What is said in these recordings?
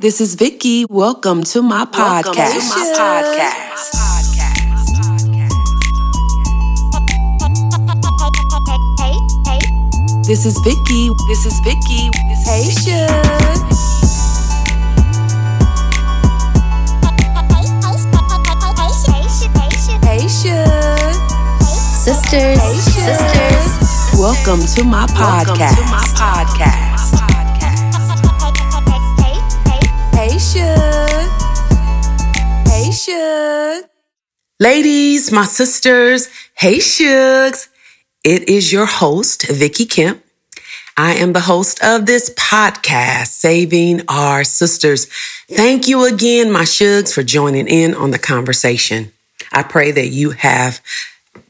This is Vicky. Welcome to my podcast. Welcome to my podcast. This is Vicky. This is Vicky. This is Hey, Suge. Hey, Suge. Sisters, sisters, Welcome to my Welcome to my podcast. Hey. Hey, Suge. Ladies, my sisters, hey Shugs. It is your host, Vicky Kemp. I am the host of this podcast, Saving Our Sisters. Thank you again, my Shugs, for joining in on the conversation. I pray that you have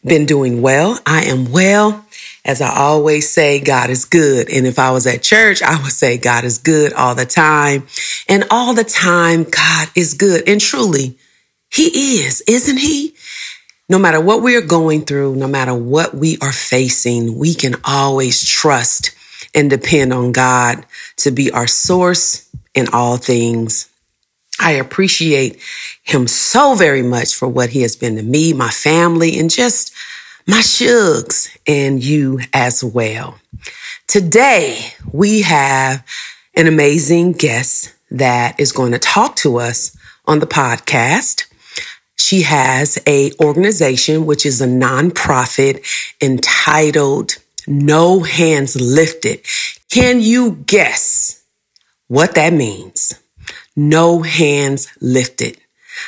been doing well. I am well. As I always say, God is good. And if I was at church, I would say God is good all the time. And all the time, God is good. And truly, He is, isn't He? No matter what we are going through, no matter what we are facing, we can always trust and depend on God to be our source in all things. I appreciate him so very much for what he has been to me, my family, and just my shugs and you as well. Today, we have an amazing guest that is going to talk to us on the podcast. She has a organization, which is a nonprofit entitled No Hands Lifted. Can you guess what that means? No hands lifted.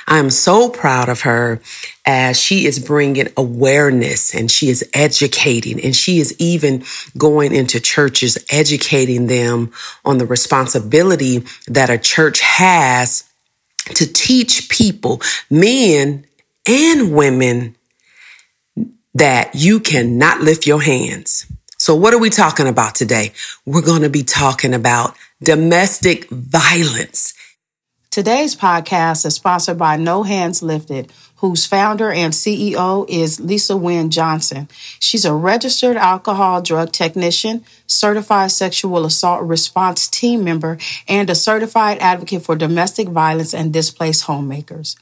I am so proud of her as she is bringing awareness and she is educating and she is even going into churches, educating them on the responsibility that a church has to teach people, men and women, that you cannot lift your hands. So, what are we talking about today? We're going to be talking about domestic violence. Today's podcast is sponsored by No Hands Lifted, whose founder and CEO is Lisa Wynn Johnson. She's a registered alcohol drug technician, certified sexual assault response team member, and a certified advocate for domestic violence and displaced homemakers.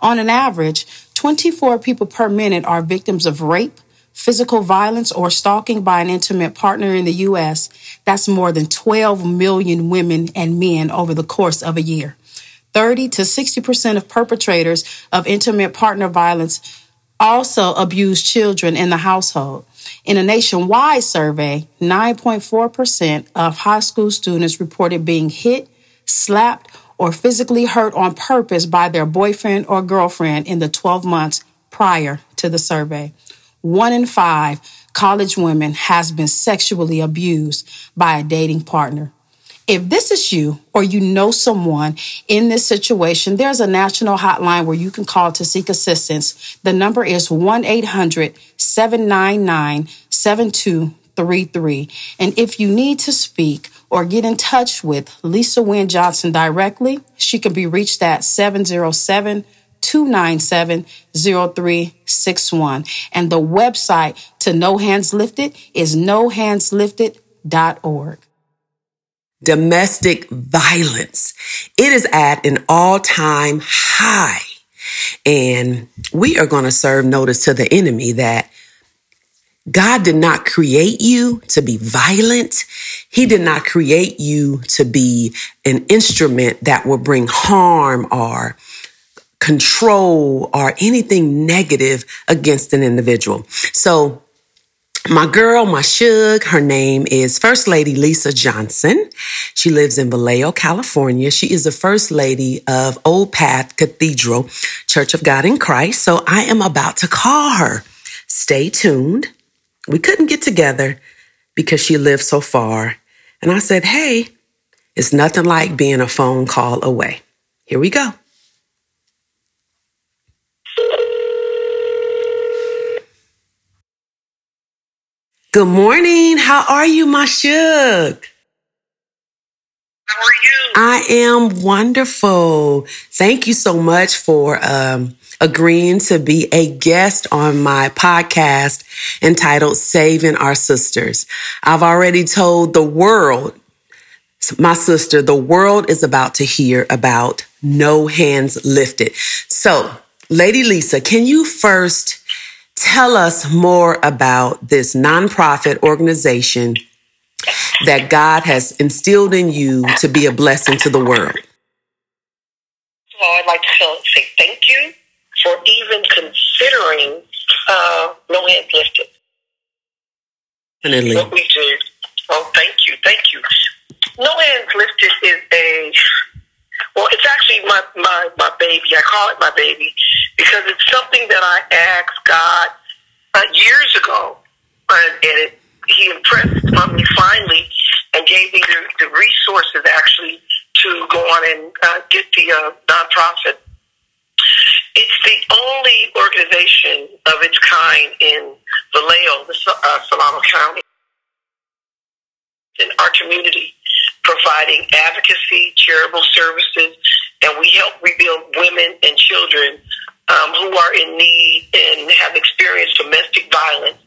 On an average, 24 people per minute are victims of rape, physical violence, or stalking by an intimate partner in the U.S. That's more than 12 million women and men over the course of a year. 30 to 60% of perpetrators of intimate partner violence also abuse children in the household. In a nationwide survey, 9.4% of high school students reported being hit, slapped, or physically hurt on purpose by their boyfriend or girlfriend in the 12 months prior to the survey. One in five college women has been sexually abused by a dating partner. If this is you or you know someone in this situation, there's a national hotline where you can call to seek assistance. The number is 1 800 799 7233. And if you need to speak or get in touch with Lisa Wynn Johnson directly, she can be reached at 707 297 0361. And the website to No Hands Lifted is nohandslifted.org domestic violence. It is at an all time high. And we are going to serve notice to the enemy that God did not create you to be violent. He did not create you to be an instrument that will bring harm or control or anything negative against an individual. So my girl, my shug, her name is First Lady Lisa Johnson. She lives in Vallejo, California. She is the First Lady of Old Path Cathedral Church of God in Christ. So I am about to call her. Stay tuned. We couldn't get together because she lived so far. And I said, hey, it's nothing like being a phone call away. Here we go. Good morning. How are you, my shug? How are you? I am wonderful. Thank you so much for um, agreeing to be a guest on my podcast entitled Saving Our Sisters. I've already told the world my sister, the world is about to hear about No Hands Lifted. So, Lady Lisa, can you first tell us more about this nonprofit organization that God has instilled in you to be a blessing to the world? So I'd like to say thank you for even considering uh, No Hands Lifted. Definitely. What we do. Oh, thank you, thank you. No Hands Lifted is a well, it's actually my, my, my baby. I call it my baby because it's something that I asked God uh, years ago, and, and it, He impressed on me finally and gave me the, the resources actually to go on and uh, get the uh, nonprofit. It's the only organization of its kind in Vallejo, the uh, Solano County, in our community, providing advocacy, charitable services, and we help rebuild women and children um, who are in need and have experienced domestic violence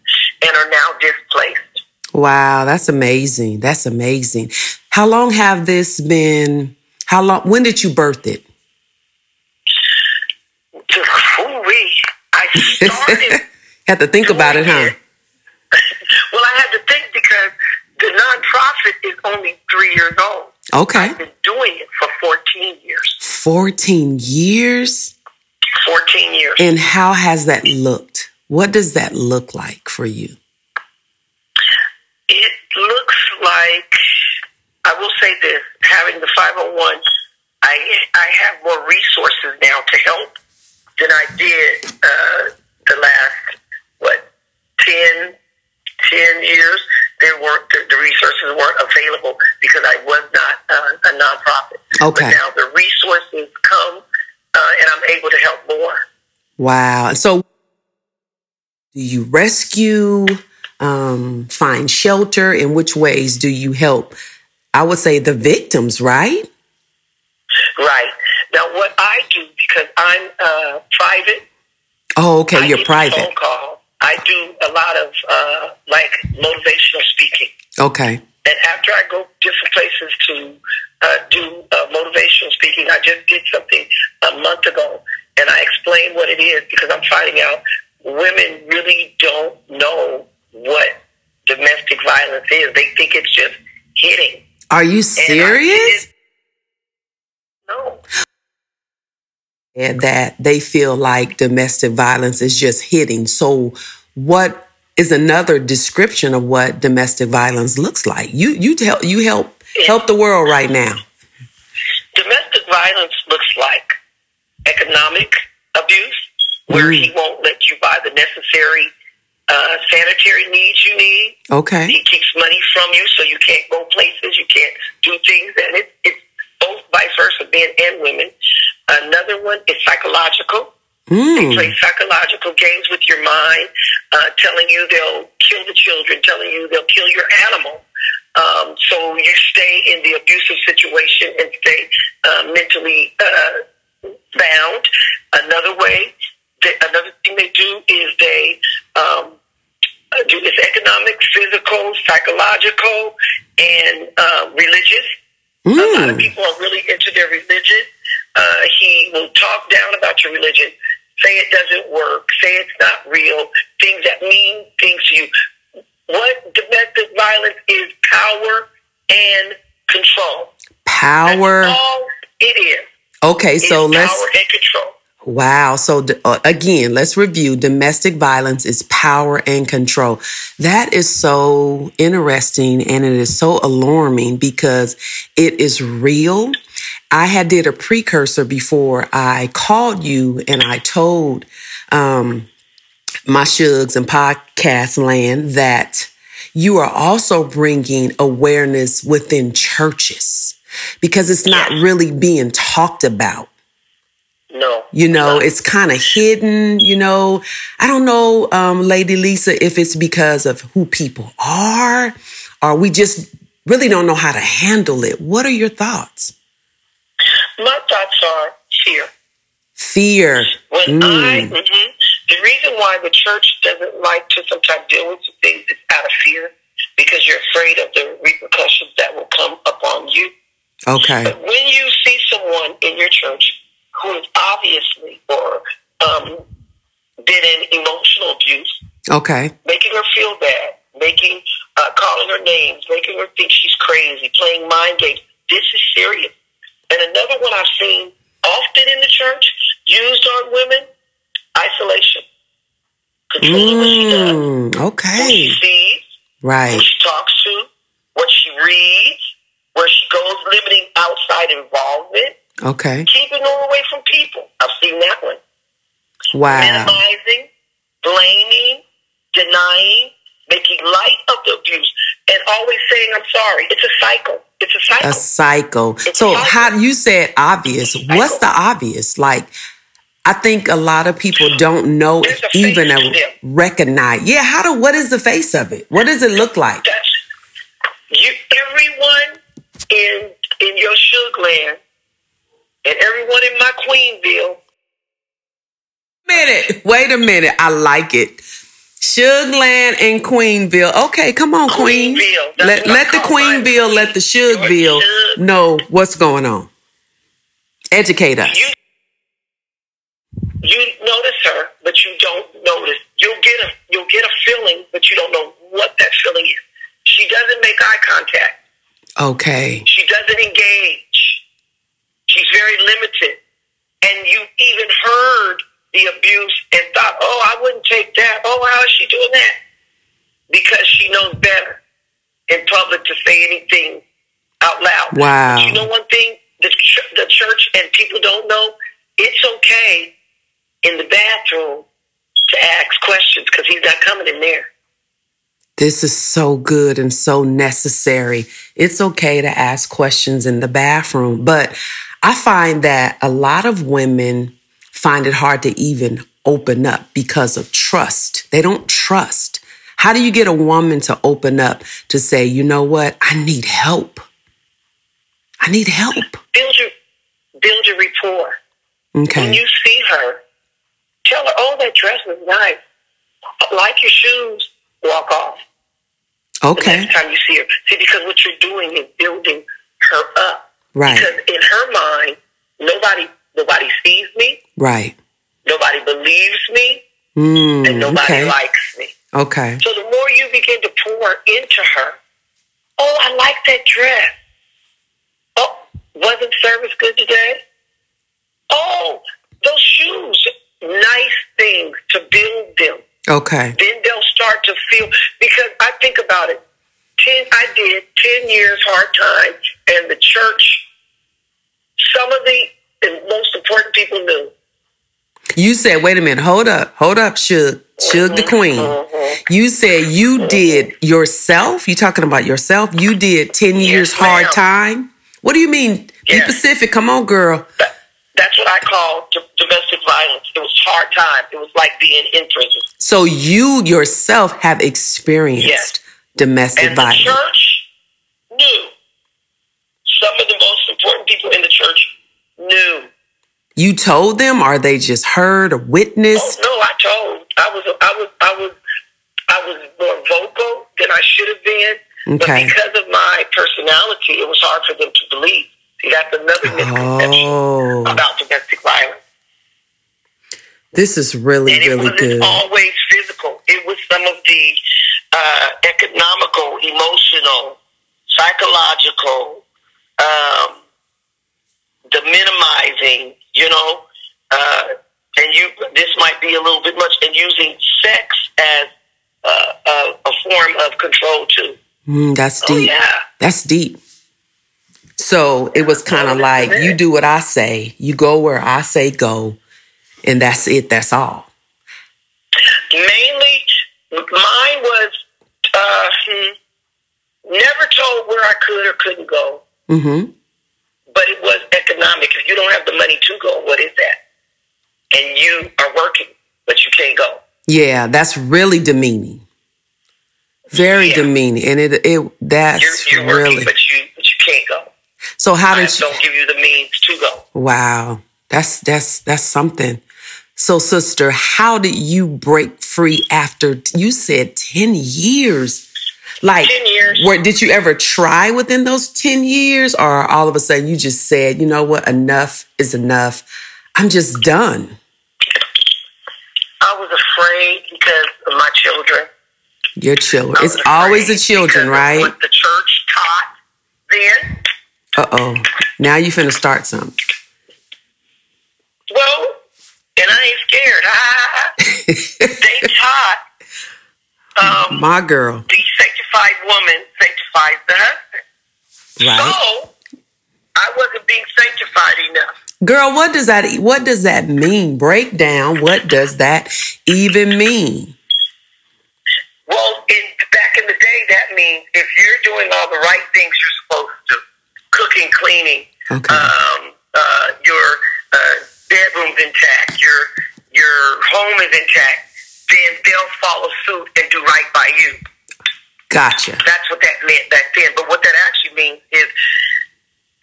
and are now displaced. Wow, that's amazing. That's amazing. How long have this been? How long? When did you birth it? I started. Had to think about it, huh? well, I had to think the nonprofit is only three years old. Okay. I've been doing it for 14 years. 14 years? 14 years. And how has that looked? What does that look like for you? It looks like, I will say this, having the 501, I, I have more resources now to help than I did uh, the last, what, 10, 10 years. There weren't, the, the resources weren't available because I was not uh, a nonprofit. Okay. But now the resources come uh, and I'm able to help more. Wow. So, do you rescue, um, find shelter? In which ways do you help? I would say the victims, right? Right. Now, what I do, because I'm uh, private, Oh, okay. I You're private. Phone call. I do a lot of uh, like motivational speaking, Okay. and after I go different places to uh, do uh, motivational speaking, I just did something a month ago, and I explained what it is because I'm finding out women really don't know what domestic violence is. They think it's just hitting. Are you serious? No. And that they feel like domestic violence is just hitting. So, what is another description of what domestic violence looks like? You you tell you help help the world right now. Domestic violence looks like economic abuse, where Mm. he won't let you buy the necessary uh, sanitary needs you need. Okay. He keeps money from you, so you can't go places, you can't do things, and it, it's both vice versa, men and women. Another one is psychological. They Mm. play psychological games with your mind, uh, telling you they'll kill the children, telling you they'll kill your animal. Um, so you stay in the abusive situation and stay uh, mentally uh, bound. Another way, they, another thing they do is they um, do is economic, physical, psychological, and uh, religious. A lot of Mm. people are really into their religion. Uh, he will talk down about your religion, say it doesn't work, say it's not real, things that mean things to you. What domestic violence is power and control. Power. That's all it is. Okay, so let's power and control. Wow. So uh, again, let's review. Domestic violence is power and control. That is so interesting and it is so alarming because it is real. I had did a precursor before I called you and I told um, my shugs and podcast land that you are also bringing awareness within churches because it's not really being talked about. No. You know, it's kind of hidden, you know. I don't know, um, Lady Lisa, if it's because of who people are or we just really don't know how to handle it. What are your thoughts? My thoughts are fear. Fear. When Mm. I, mhm, the reason why the church doesn't like to sometimes deal with some things is out of fear. because you're afraid of the repercussions that will come upon you. Okay. But when you see someone in your church who is obviously or um, been in emotional abuse, Okay. making her feel bad, making uh, calling her names, making her think she's crazy, playing mind games. This is serious. And another one I've seen often in the church used on women: isolation, controlling what she does, Mm, okay. she sees, Right. who she talks to, what she reads, where she goes, limiting outside involvement, Okay. keeping her away from people. I've seen that one. Wow. minimizing, blaming, denying, making light of the abuse, and always saying, I'm sorry. It's a cycle. It's a cycle. A cycle. It's So a cycle. how you said obvious? What's the obvious? Like I think a lot of people don't know There's a even a recognize. Yeah, how do what is the face of it? What does it look like? That's you. Everyone in in your Suge land and everyone in my Queenville. minute. Wait a minute. I like it. Sugarland and Queenville. Okay, come on, Queen. Let let the. Queenville, let the Sugville Shug. know what's going on. Educate us. You you notice her, but you don't notice. You'll get a you'll get a feeling, but you don't know what that feeling is. She doesn't make eye contact. Okay. She doesn't engage. She's very limited. And you even heard the abuse and thought, oh, I wouldn't take that. Oh, how is she doing that? Because she knows better in public to say anything out loud. Wow. But you know one thing? The, ch- the church and people don't know? It's okay in the bathroom to ask questions because he's not coming in there. This is so good and so necessary. It's okay to ask questions in the bathroom, but I find that a lot of women find it hard to even open up because of trust. They don't trust. How do you get a woman to open up to say, you know what? I need help. I need help. Build your, build your rapport. Okay. When you see her, tell her, oh, that dress was nice. I like your shoes. Walk off. The Okay. next time you see her. See, because what you're doing is building her up. Right. Because in her mind, nobody nobody sees me, Right. nobody believes me, and Mm, nobody okay. likes me. Okay. So the more you begin to pour into her, oh, I like that dress. Oh, wasn't service good today? Oh, those shoes, nice things to build them. Okay. Then they'll start to feel because I think about it. Ten, I did ten years hard time, and the church. Some of the most important people knew. You said, wait a minute, hold up, hold up, Suge, Suge the Queen. Mhm. You said you did yourself. You talking about yourself? You did ten years hard ma'am. time. What do you mean? Be Pacific. Come on, girl. That, that's what I call d- domestic violence. It was hard time. It was like being in prison. So you yourself have experienced Yes. domestic And the violence. church knew. Some of the most important people in the church knew. You told them, or they just heard or Oh no, I told. I was. I was. I was. I was more vocal than I should have been. Okay. But because of my personality, it was hard for them to believe. See, that's another misconception Oh, about domestic violence. this is really, And it really wasn't good. always physical. It was some of the uh, economical, emotional, psychological, um, the minimizing, you know, uh, and you. This might be a little bit much, and using sex as uh, a, a form of control too. Mm, that's Oh deep. yeah, That's deep. So it was kind of Oh, like you do what I say, you go where I say go, and that's it. That's all. mainly mine was uh, hmm, never told where I could or couldn't go. Hmm but it was economic. If you don't have the money to go, what is that? And you are working, but you can't go. Yeah, that's really demeaning. Very Yeah. demeaning, and it it that's You're, you're working, really. but you but you can't go. So how did you? don't give you the means to go. Wow, that's that's that's something. So, sister, how did you break free after you said ten years? Like, 10 years. Where, did you ever try within those 10 years? Or all of a sudden you just said, you know what, enough is enough. I'm just done. I was afraid because of my children. Your children. It's always the children, right? What the church taught then. Uh oh. Now you finna start something. Well, and I ain't scared. Ah, they taught um, My girl. the sanctified woman sanctifies the husband. Right. So I wasn't being sanctified enough. Girl, what does that what does that mean? Break down what does that even mean? Well, in, back in the day, that means if you're doing all the right things you're supposed to, cooking, cleaning, Okay. um, uh, your uh, bedroom's intact, your your home is intact, then they'll follow suit and do right by you. Gotcha. That's what that meant back then. But what that actually means is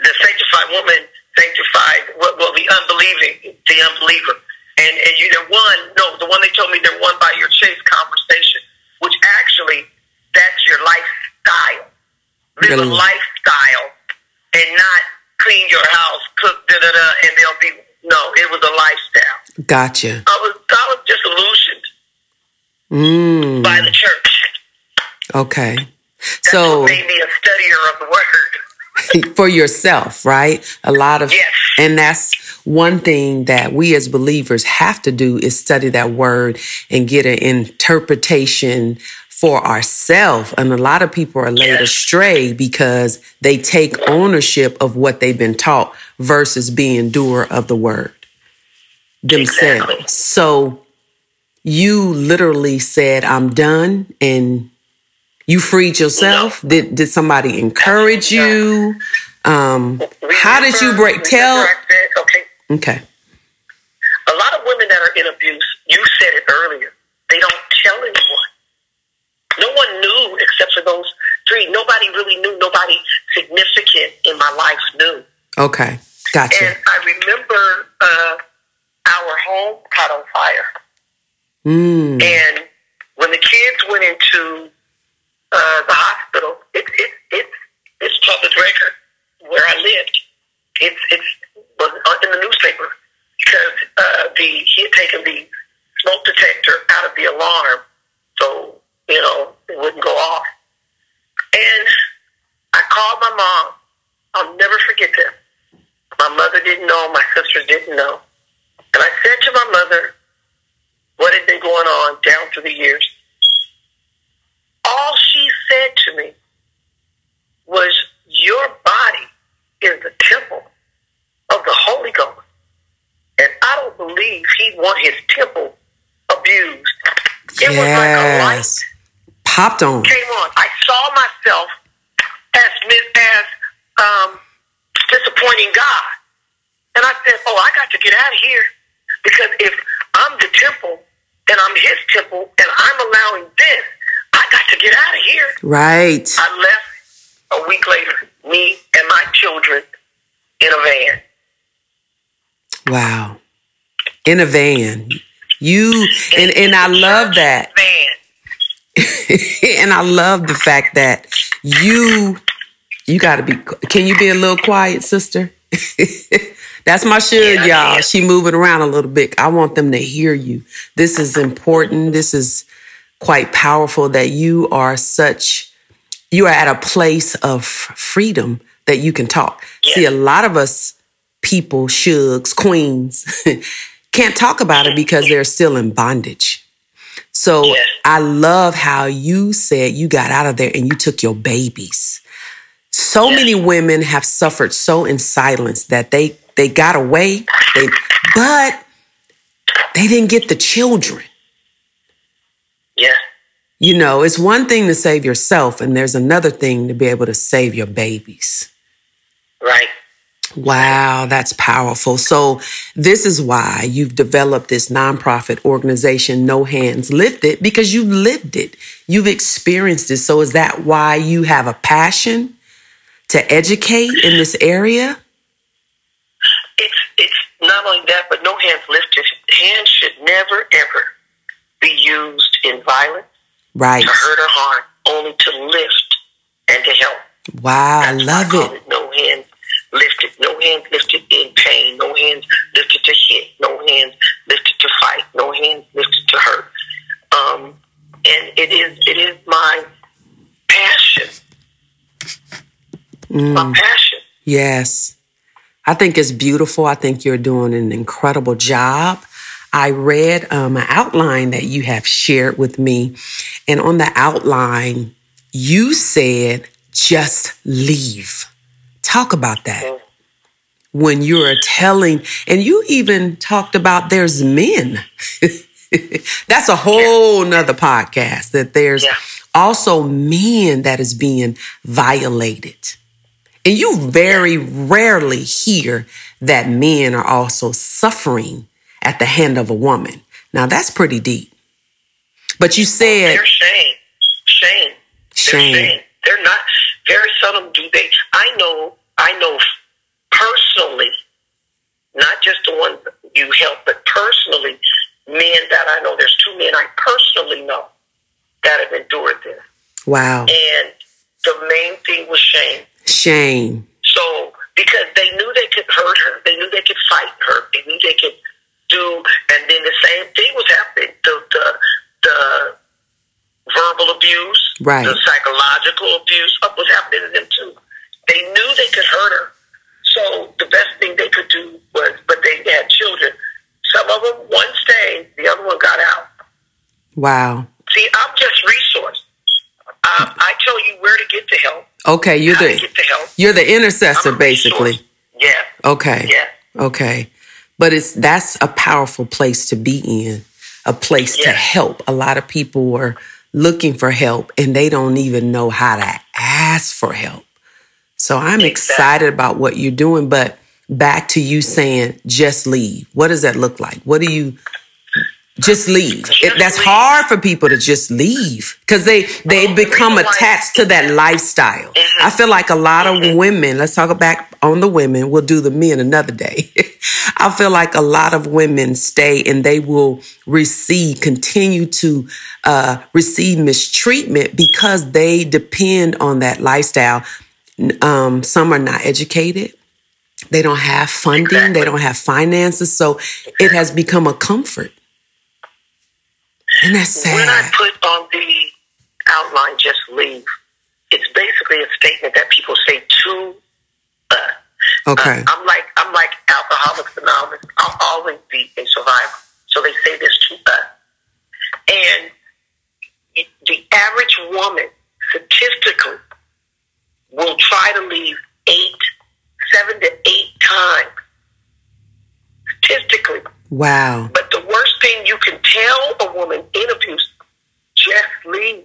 the sanctified woman sanctified well, well the unbelieving, the unbeliever. And and you they're one no, the one they told me they're one by your chase conversation, which actually that's your lifestyle. Live a lifestyle and not clean your house, cook da da da, and they'll be no, it was a lifestyle. Gotcha. I was I was disillusioned Mm. by the church. Okay. That's So made me a studier of the word. for yourself, right? A lot of Yes. and that's one thing that we as believers have to do is study that word and get an interpretation for ourselves. And a lot of people are laid Yes. astray because they take ownership of what they've been taught versus being doer of the word themselves. Exactly. So you literally said, I'm done and you freed yourself? Did did somebody encourage you? Um, how did you break tell remember I said, okay, Okay. a lot of women that are in abuse, you said it earlier, they don't tell anyone. No one knew except for those three. Nobody really knew. Nobody significant in my life knew. Okay. Gotcha. And I remember uh, our home caught on fire. Mm. And when the kids went into uh, the hospital, it, it, it, it's public record where I lived. It's it's was in the newspaper because uh, the he had taken the smoke detector out of the alarm, so you know it wouldn't go off. And I called my mom. I'll never forget this. My mother didn't know. My sisters didn't know. And I said to my mother, what had been going on down through the years. All she said to me was, Your body is the temple of the Holy Ghost. And I don't believe he want his temple abused. It was like a light. Popped on. came on. I saw myself as as um, disappointing God, and I said, "Oh, I got to get out of here because if I'm the temple and I'm His temple and I'm allowing this, got to get out of here." Right. I left a week later, me and my children in a van. Wow. In a van. You and and I love that. and I love the fact that you you got to be can you be a little quiet, sister? That's my should, y'all. She moving around a little bit. I want them to hear you. This is important. This is quite powerful that you are such you are at a place of freedom that you can talk. See, a lot of us people, shugs, queens, can't talk about it because they're still in bondage. So Yes. I love how you said you got out of there and you took your babies. So Yes. many women have suffered so in silence that they they got away, they but they didn't get the children. You know, it's one thing to save yourself, and there's another thing to be able to save your babies. right. Wow, that's powerful. So, this is why you've developed this nonprofit organization, No Hands Lifted, because you've lived it. You've experienced it. So, is that why you have a passion to educate in this area? it's it's not only that, but no hands lifted. Hands should never ever be used in violence Right. to hurt or harm, only to lift and to help. Wow, I That's why love call it. No hands lifted. No hands lifted in pain. No hands lifted to hit. No hands lifted to fight. No hands lifted to hurt. Um, and it is it is my passion. Mm. My passion. Yes. I think it's beautiful. I think you're doing an incredible job. I read um, an outline that you have shared with me. And on the outline, you said, just leave. Talk about that. When you're telling, and you even talked about there's men. That's a whole nother podcast that there's Yeah. also men that is being violated. And you very rarely hear that men are also suffering at the hand of a woman. Now that's pretty deep. But you said They're shame. Shame. Shame. They're shame. They're not very seldom do they I know I know personally, not just the ones you help, but personally, men that I know, there's two men I personally know that have endured this. wow, And the main thing was shame. shame. So because they knew they could hurt her, they knew they could fight her, they knew they could do, and then the same thing was happening. The the, the verbal abuse, Right. the psychological abuse uh, was happening to them too. They knew they could hurt her, so the best thing they could do was, but they had children. Some of them, one stayed, the other one got out. Wow. See, I'm just resource. I, I tell you where to get the help, Okay, you're the the help. you're the intercessor basically. Yeah. Okay. Yeah. Okay. But it's that's a powerful place to be in, a place to help. A lot of people are looking for help and they don't even know how to ask for help. So I'm Exactly. excited about what you're doing, but back to you saying just leave. What does that look like? What do you just leave? Just It- that's leave. hard for people to just leave because they they Well, become attached to that lifestyle. Mhm. I feel like a lot of women. Let's talk back on the women. We'll do the men another day. I feel like a lot of women stay and they will receive, continue to uh, receive mistreatment because they depend on that lifestyle. Um, some are not educated. They don't have funding. They don't have finances. So it has become a comfort. And that's When I put on the outline, just leave, it's basically a statement that people say to us. Okay. Uh, I'm like I'm like Alcoholics Anonymous. I'll always be a survivor. So they say this to us. And the average woman, statistically, will try to leave eight, seven to eight times. Statistically. Wow. But thing you can tell a woman in abuse, just leave.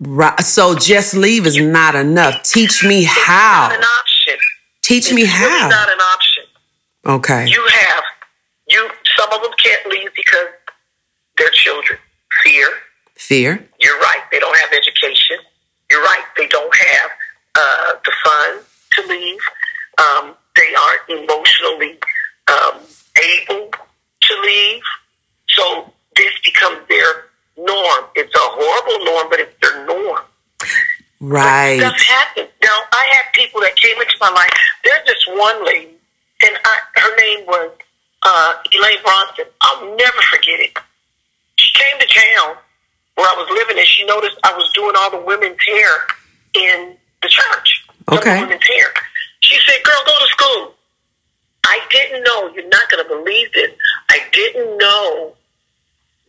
Right. So just leave is not enough. Teach me It's how. not an option. Teach me it's really how. not an option. Okay. You have you. Some of them can't leave because they're children. Fear. Fear. You're right. They don't have education. You're right. They don't have uh, the funds to leave. Um, they aren't emotionally um, able to leave. So this becomes their norm. It's a horrible norm, but it's their norm. Right. Stuff happened. Now, I had people that came into my life. There's this one lady, and I, her name was uh, Elaine Bronson. I'll never forget it. She came to town where I was living, and she noticed I was doing all the women's hair in the church. Okay. women's hair. She said, "Girl, go to school." I didn't know. You're not going to believe this. I didn't know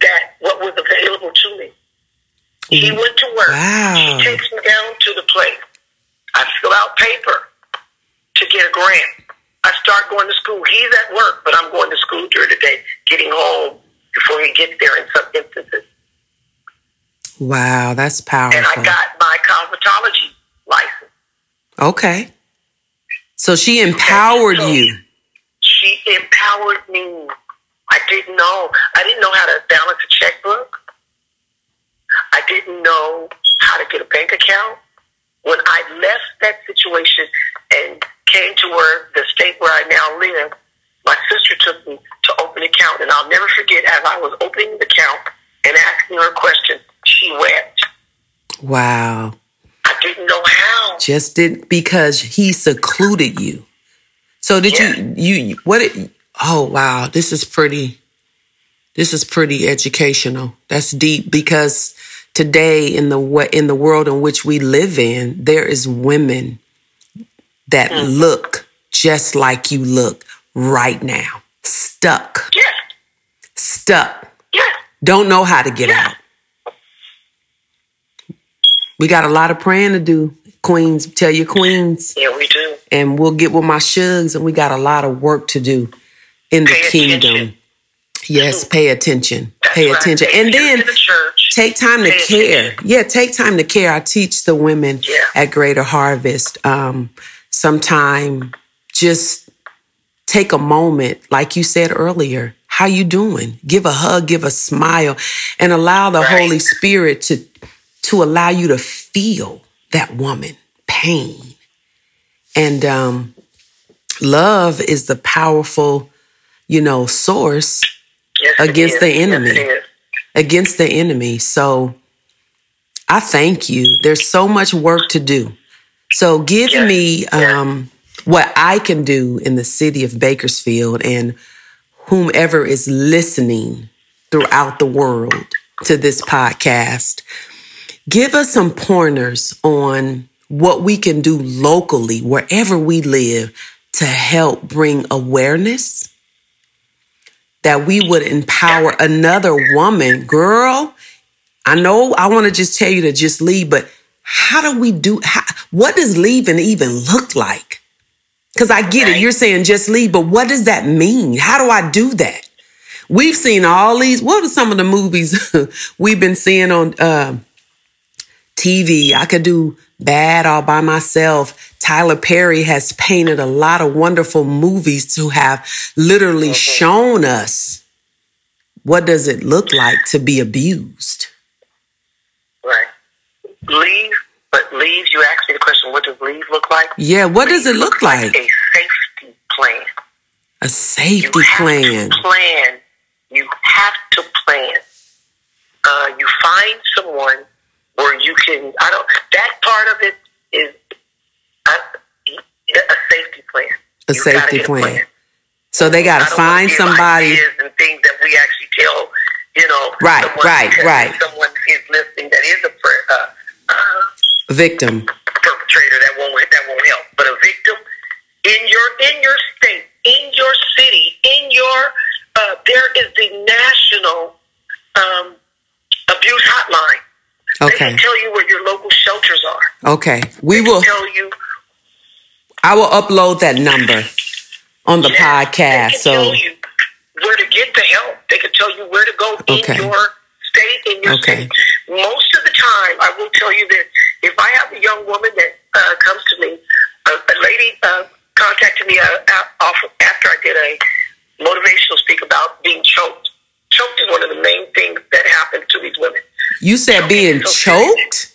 that what was available to me. He mm. went to work. Wow. She takes me down to the place. I fill out paper to get a grant. I start going to school. He's at work, but I'm going to school during the day, getting home before he gets there in some instances. Wow. That's powerful. And I got my cosmetology license. Okay. So she empowered So- you. She empowered me. I didn't know. I didn't know how to balance a checkbook. I didn't know how to get a bank account. When I left that situation and came to where the state where I now live, my sister took me to open an account, and I'll never forget as I was opening the account and asking her a question, she wept. Wow. I didn't know how. Just did because he secluded you. So did Yeah. you you what it oh wow, this is pretty this is pretty educational. That's deep because today in the what in the world in which we live in, there is women that Mm. look just like you look right now. Stuck. yeah. Stuck. Yes. Don't know how to get Yeah. out. We got a lot of praying to do. Queens, tell your queens. Yeah, we do. And we'll get with my shugs and we got a lot of work to do in the kingdom. attention. Yes, pay attention. That's pay right. attention. If And then the take time to pay care. attention. Yeah, take time to care. I teach the women Yeah. at Greater Harvest. Um, sometime just take a moment, like you said earlier. How you doing? Give a hug, give a smile, and allow the Right. Holy Spirit to to allow you to feel that woman pain. And um, love is the powerful, you know, source Yes, against the enemy. is. against the enemy. So I thank you. There's so much work to do. So give Yes, me yes. um, what I can do in the city of Bakersfield and whomever is listening throughout the world to this podcast. Give us some pointers on what we can do locally, wherever we live, to help bring awareness that we would empower another woman. Girl, I know I want to just tell you to just leave, but how do we do how, what does leaving even look like? Because I get it, you're saying just leave, but what does that mean? How do I do that? We've seen all these, what are some of the movies we've been seeing on uh, TV? I could do bad all by myself. Tyler Perry has painted a lot of wonderful movies to have literally shown us what does it look like to be abused. Right. Leave, but leave, you asked me the question, what does leave look like? Yeah, what does it look looks like? a safety plan. A You safety have plan. to plan. You have to plan. Uh, you find someone where you can. I don't. That part of it is uh, a safety plan. A You safety a plan. So they got to find somebody. and things that we actually tell. You know, Right, someone right, right. Someone is listening that is a uh, uh, Victim. perpetrator that won't that won't help, but a victim in your in your state, in your city, in your uh, there is the national um, abuse hotline. They Okay. can tell you where your local shelters are. Okay. We They will, can tell you. I will upload that number on the Yes, podcast. They can So, tell you where to get the help. They can tell you where to go Okay. in your state, in your Okay. city. Most of the time, I will tell you that if I have a young woman that uh, comes to me, a, a lady uh, contacted me uh, off after I did a motivational speak about being choked. Choked is one of the main things that happens to these women. You said being choked?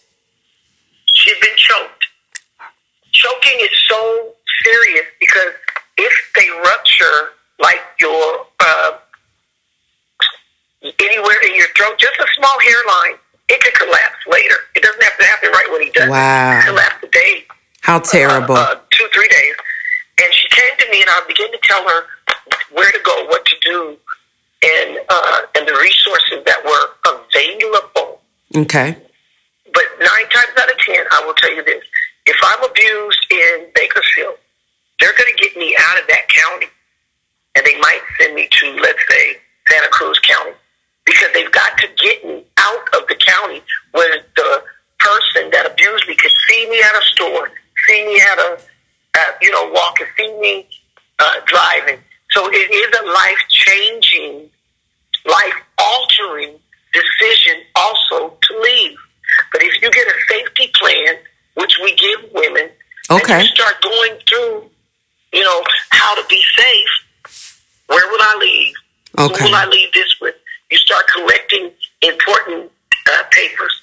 She's been choked. Choking is so serious because if they rupture, like your uh, anywhere in your throat, just a small hairline, it could collapse later. It doesn't have to happen right when he does. Wow. It collapse a day, How terrible. uh, uh, two three days. And she came to me, and I began to tell her where to go, what to do, and uh, and the resources that were available. Okay. But nine times out of ten, I will tell you this: if I'm abused in Bakersfield, they're going to get me out of that county, and they might send me to, let's say, Santa Cruz County, because they've got to get me out of the county where the person that abused me could see me at a store, see me at a, uh, you know, walking, see me uh, driving. So it is a life changing, life altering decision also to leave. But if you get a safety plan, which we give women, Okay. and you start going through, you know, how to be safe. Where will I leave? Okay. Who will I leave this with? You start collecting important uh, papers,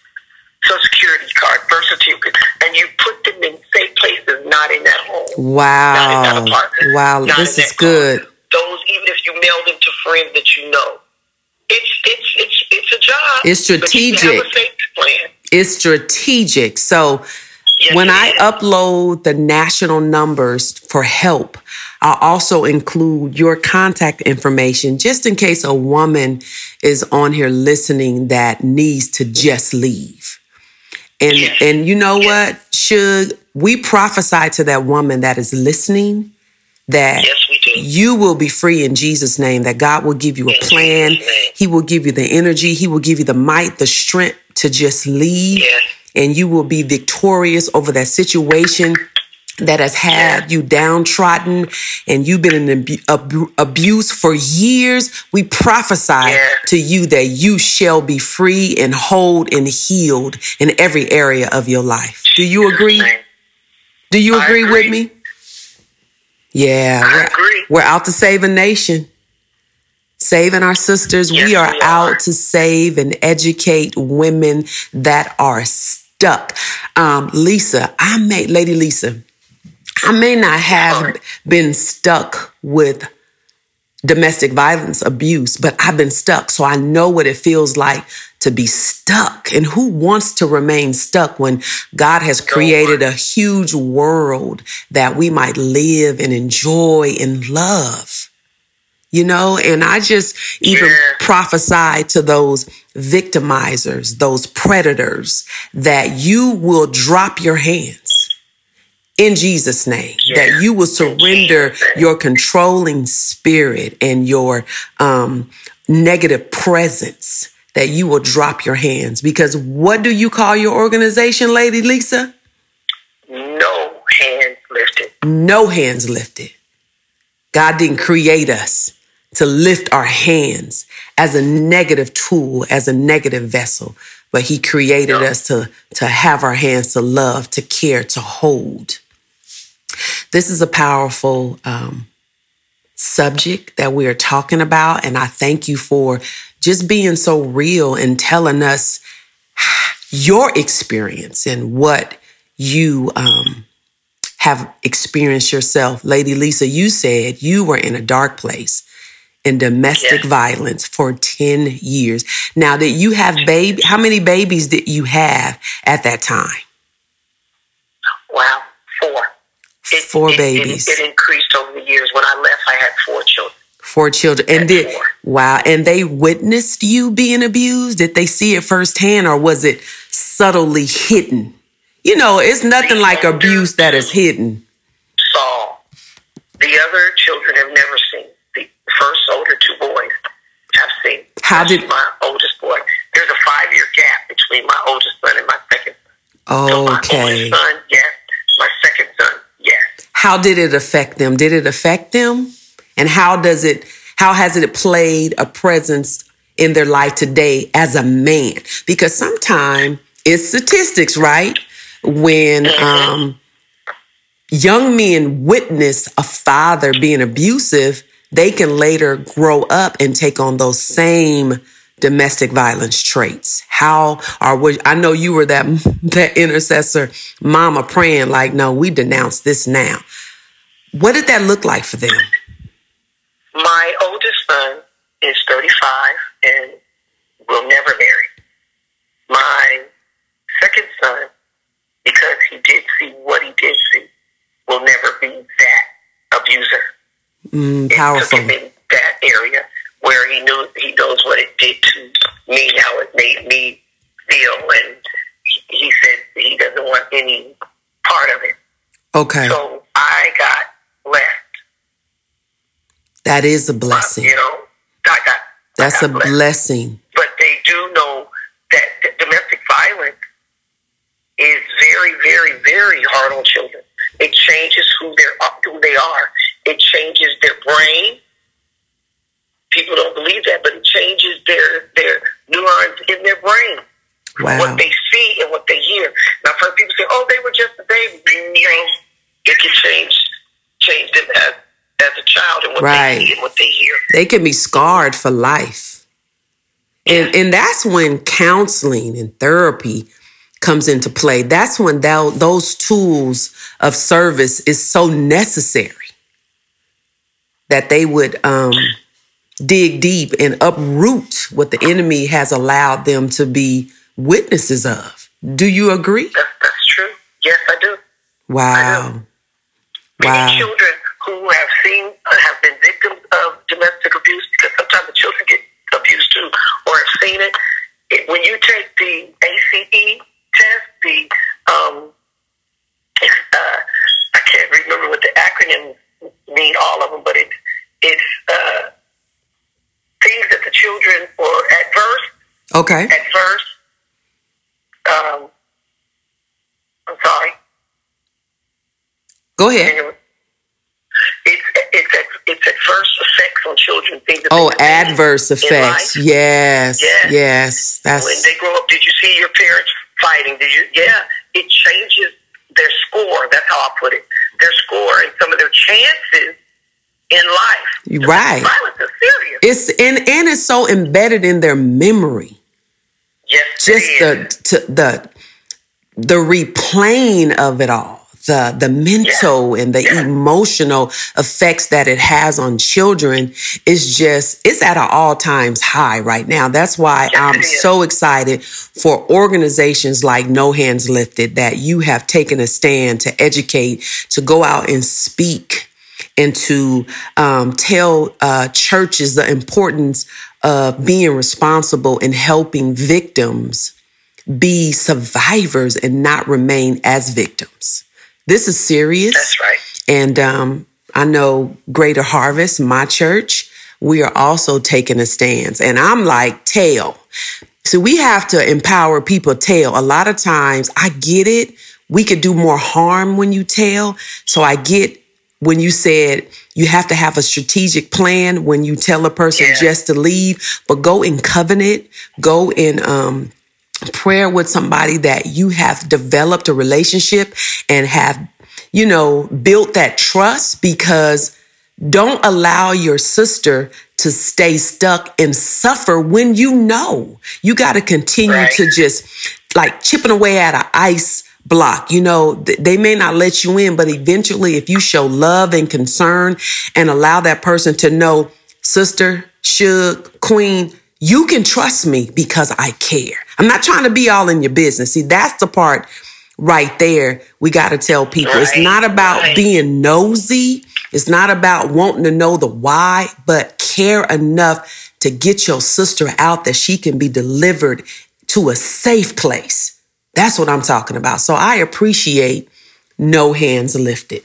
social security card, birth certificate, and you put them in safe places, not in that home. Not in Wow. that apartment. Wow. Not This is car. good. Those, even if you mail them to friends that you know, it's it's it's job. It's But you have strategic. It's strategic. So Yes, when I upload the national numbers for help, I'll also include your contact information just in case a woman is on here listening that needs to just leave. And Yes. and you know what? Should we prophesy to that woman that is listening that yes. You will be free in Jesus' name, that God will give you a plan. He will give you the energy. He will give you the might, the strength to just leave. Yes. And you will be victorious over that situation that has had you downtrodden and you've been in abu- abuse for years. We prophesy Yeah. to you that you shall be free and whole and healed in every area of your life. Do you agree? Do you I agree, with me? Yeah, I we're, agree. we're out to save a nation. Saving our sisters. Yes, we are we are. out to save and educate women that are stuck. Um, Lisa, I may, Lady Lisa, I may not have Sorry. been stuck with domestic violence abuse, but I've been stuck. So I know what it feels like to be stuck. And who wants to remain stuck when God has created a huge world that we might live and enjoy and love? You know, and I just even Yeah. prophesy to those victimizers, those predators, that you will drop your hands in Jesus' name, that you will surrender your controlling spirit and your um, negative presence, that you will drop your hands. Because what do you call your organization, Lady Lisa? No hands lifted. No hands lifted. God didn't create us to lift our hands as a negative tool, as a negative vessel, but He created No. us to, to have our hands to love, to care, to hold. This is a powerful um, subject that we are talking about, and I thank you for just being so real and telling us your experience and what you um, have experienced yourself. Lady Lisa, you said you were in a dark place in domestic Yes. violence for 10 years. Now that you have baby, how many babies did you have at that time? Wow, four. It, Four it- it- babies. It, increased over the years. When I left, I had four children. Four children. And did wow, and they witnessed you being abused? Did they see it firsthand or was it subtly hidden? You know, it's nothing like abuse that is hidden. Saw. The other children have never seen. The first older two boys have seen. How did- my oldest boy? There's a five year gap between my oldest son and my second. So my Okay. oldest son, yes. My second son, yes. how did it affect them? Did it affect them? And how does it how has it played a presence in their life today as a man? Because sometimes it's statistics, right? When um young men witness a father being abusive, they can later grow up and take on those same domestic violence traits. How are we? I know you were that that intercessor mama praying like, no, we denounce this now. What did that look like for them? My oldest son is 35 and will never marry. My second son, because he did see what he did see, will never be that abuser. Mm, It took powerful. him in that area where he knew he knows what it did to me, how it made me feel, and he- said he doesn't want any part of it. Okay, So I got blessed. That is a uh, blessing. You know, I got. That's got a blessed. blessing. but they do know that d- domestic violence is very, very, very hard on children. It changes who they are, who they are. It changes their brain. People don't believe that, but it changes their their neurons in their brain. Wow. What they see and what they hear. Now, I've heard people say, "Oh, they were just a baby." You know, it can change change them as as a child and what Right. they see and what they hear. They can be scarred for life. And and that's when counseling and therapy comes into play. That's when thou, those tools of service is so necessary that they would um, dig deep and uproot what the enemy has allowed them to be witnesses of. Do you agree? That's that's true. Yes, I do. Wow. Many Wow. children who have seen uh, have been victims of domestic abuse because sometimes the children get abused too, or have seen it. it when you take the ACE test, the um, uh, I can't remember what the acronyms mean, all of them, but it it's uh, things that the children or adverse Okay. adverse. Um, I'm sorry. Go ahead. It's it's it's adverse effects on children. Things that Oh, adverse effects. Yes. Yes. Yes. When they grow up, did you see your parents fighting? Did you? Yeah, it changes their score. That's how I put it. Their score and some of their chances in life. Right. Violence is serious. it's and and it's so embedded in their memory. yes, Just it the to, the the replaying of it all. The the mental and the Yeah. emotional effects that it has on children is just it's at an all times high right now. That's why Yes, I'm so excited for organizations like No Hands Lifted that you have taken a stand to educate, to go out and speak and to um, tell uh, churches the importance of being responsible and helping victims be survivors and not remain as victims. This is serious. That's right. And um, I know Greater Harvest, my church, we are also taking a stance. And I'm like, tell. So we have to empower people tell. A lot of times I get it. We could do more harm when you tell. So I get when you said you have to have a strategic plan when you tell a person Yeah. just to leave, but go in covenant, go in um, prayer with somebody that you have developed a relationship and have, you know, built that trust because don't allow your sister to stay stuck and suffer when you know you got to continue Right. to just like chipping away at an ice block. You know, they may not let you in, but eventually, if you show love and concern and allow that person to know, sister, Shug, queen, you can trust me because I care. I'm not trying to be all in your business. See, that's the part right there we got to tell people. It's not about right. being nosy. It's not about wanting to know the why, but care enough to get your sister out that she can be delivered to a safe place. That's what I'm talking about. So I appreciate no hands lifted.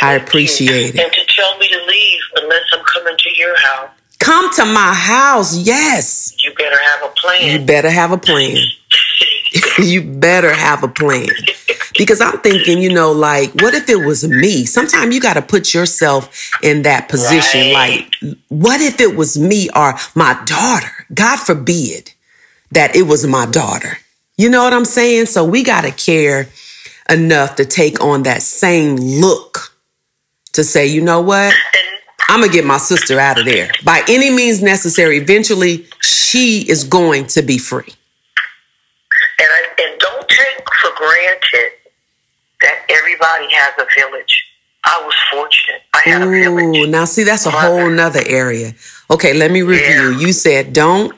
I appreciate it. And to tell me to leave unless I'm coming to your house, Come to my house. Yes. you better have a plan. You better have a plan. you better have a plan. Because I'm thinking, you know, like, what if it was me? Sometimes you got to put yourself in that position. Right. Like, what if it was me or my daughter? God forbid that it was my daughter. You know what I'm saying? So we got to care enough to take on that same look to say, you know what? I'm gonna get my sister out of there by any means necessary. Eventually, she is going to be free. and I, and don't take for granted that everybody has a village. I was fortunate. I had a Ooh, village. now see, that's a Mother. whole nother area. Okay, let me review. Yeah. You said don't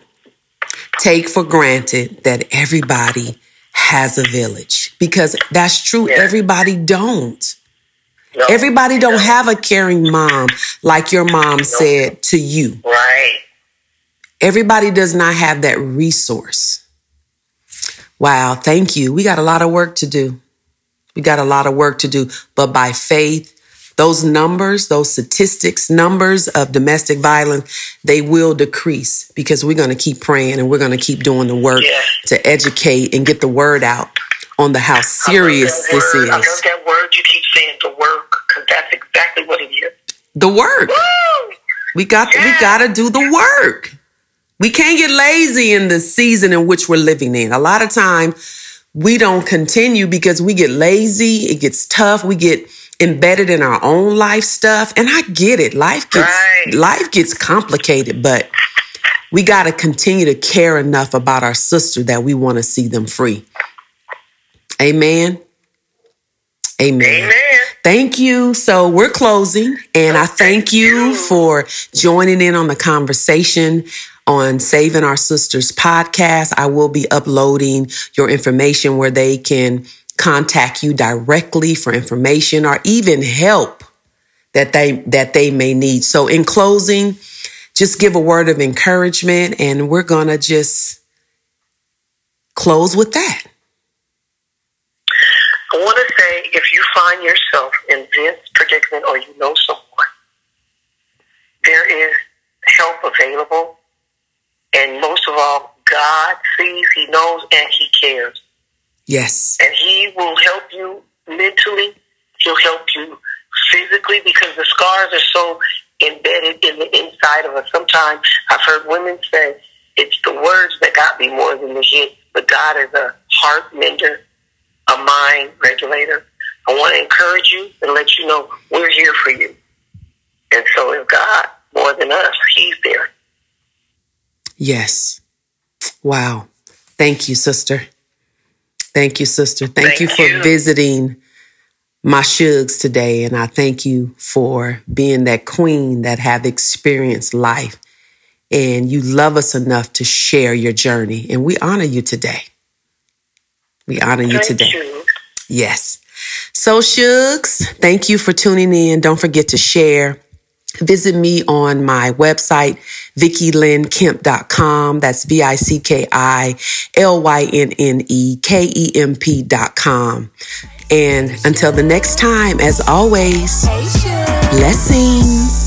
take for granted that everybody has a village because that's true. Yeah. Everybody don't. No, Everybody don't have a caring mom like your mom said to you. right. Everybody does not have that resource. Wow, thank you. We got a lot of work to do. We got a lot of work to do, but by faith, those numbers, those statistics, numbers of domestic violence, they will decrease because we're going to keep praying and we're going to keep doing the work Yeah. to educate and get the word out on the how serious I love that this word. I love is. that word you keep saying, the work, because that's exactly what it is. The work. Woo! We got we got to do the work. We can't get lazy in the season in which we're living in. A lot of time we don't continue because we get lazy, it gets tough, we get embedded in our own life stuff. And I get it. Life gets Right. life gets complicated, but we got to continue to care enough about our sister that we want to see them free. Amen. Amen. Amen. Thank you. So we're closing, and I thank you for joining in on the conversation on Saving Our Sisters podcast. I will be uploading your information where they can contact you directly for information or even help that they that they may need. So in closing, just give a word of encouragement and we're going to just close with that. I want to say if you find yourself in this predicament or you know someone, there is help available. And most of all, God sees, He knows, and He cares. Yes. And He will help you mentally. He'll help you physically because the scars are so embedded in the inside of us. Sometimes I've heard women say, it's the words that got me more than the hit, but God is a heart mender, a mind regulator. I want to encourage you and let you know we're here for you. And so is God more than us. He's there. Yes. Wow. Thank you, sister. Thank you, sister. Thank, Thank you for you. visiting my shugs today. And I thank you for being that queen that have experienced life. And you love us enough to share your journey. And we honor you today. We honor you today. you. Yes. So, Shugs, thank you for tuning in. Don't forget to share. Visit me on my website, VickiLynneKemp.com. That's V I C K I L Y N N E K E M P.com. And until the next time, as always, blessings.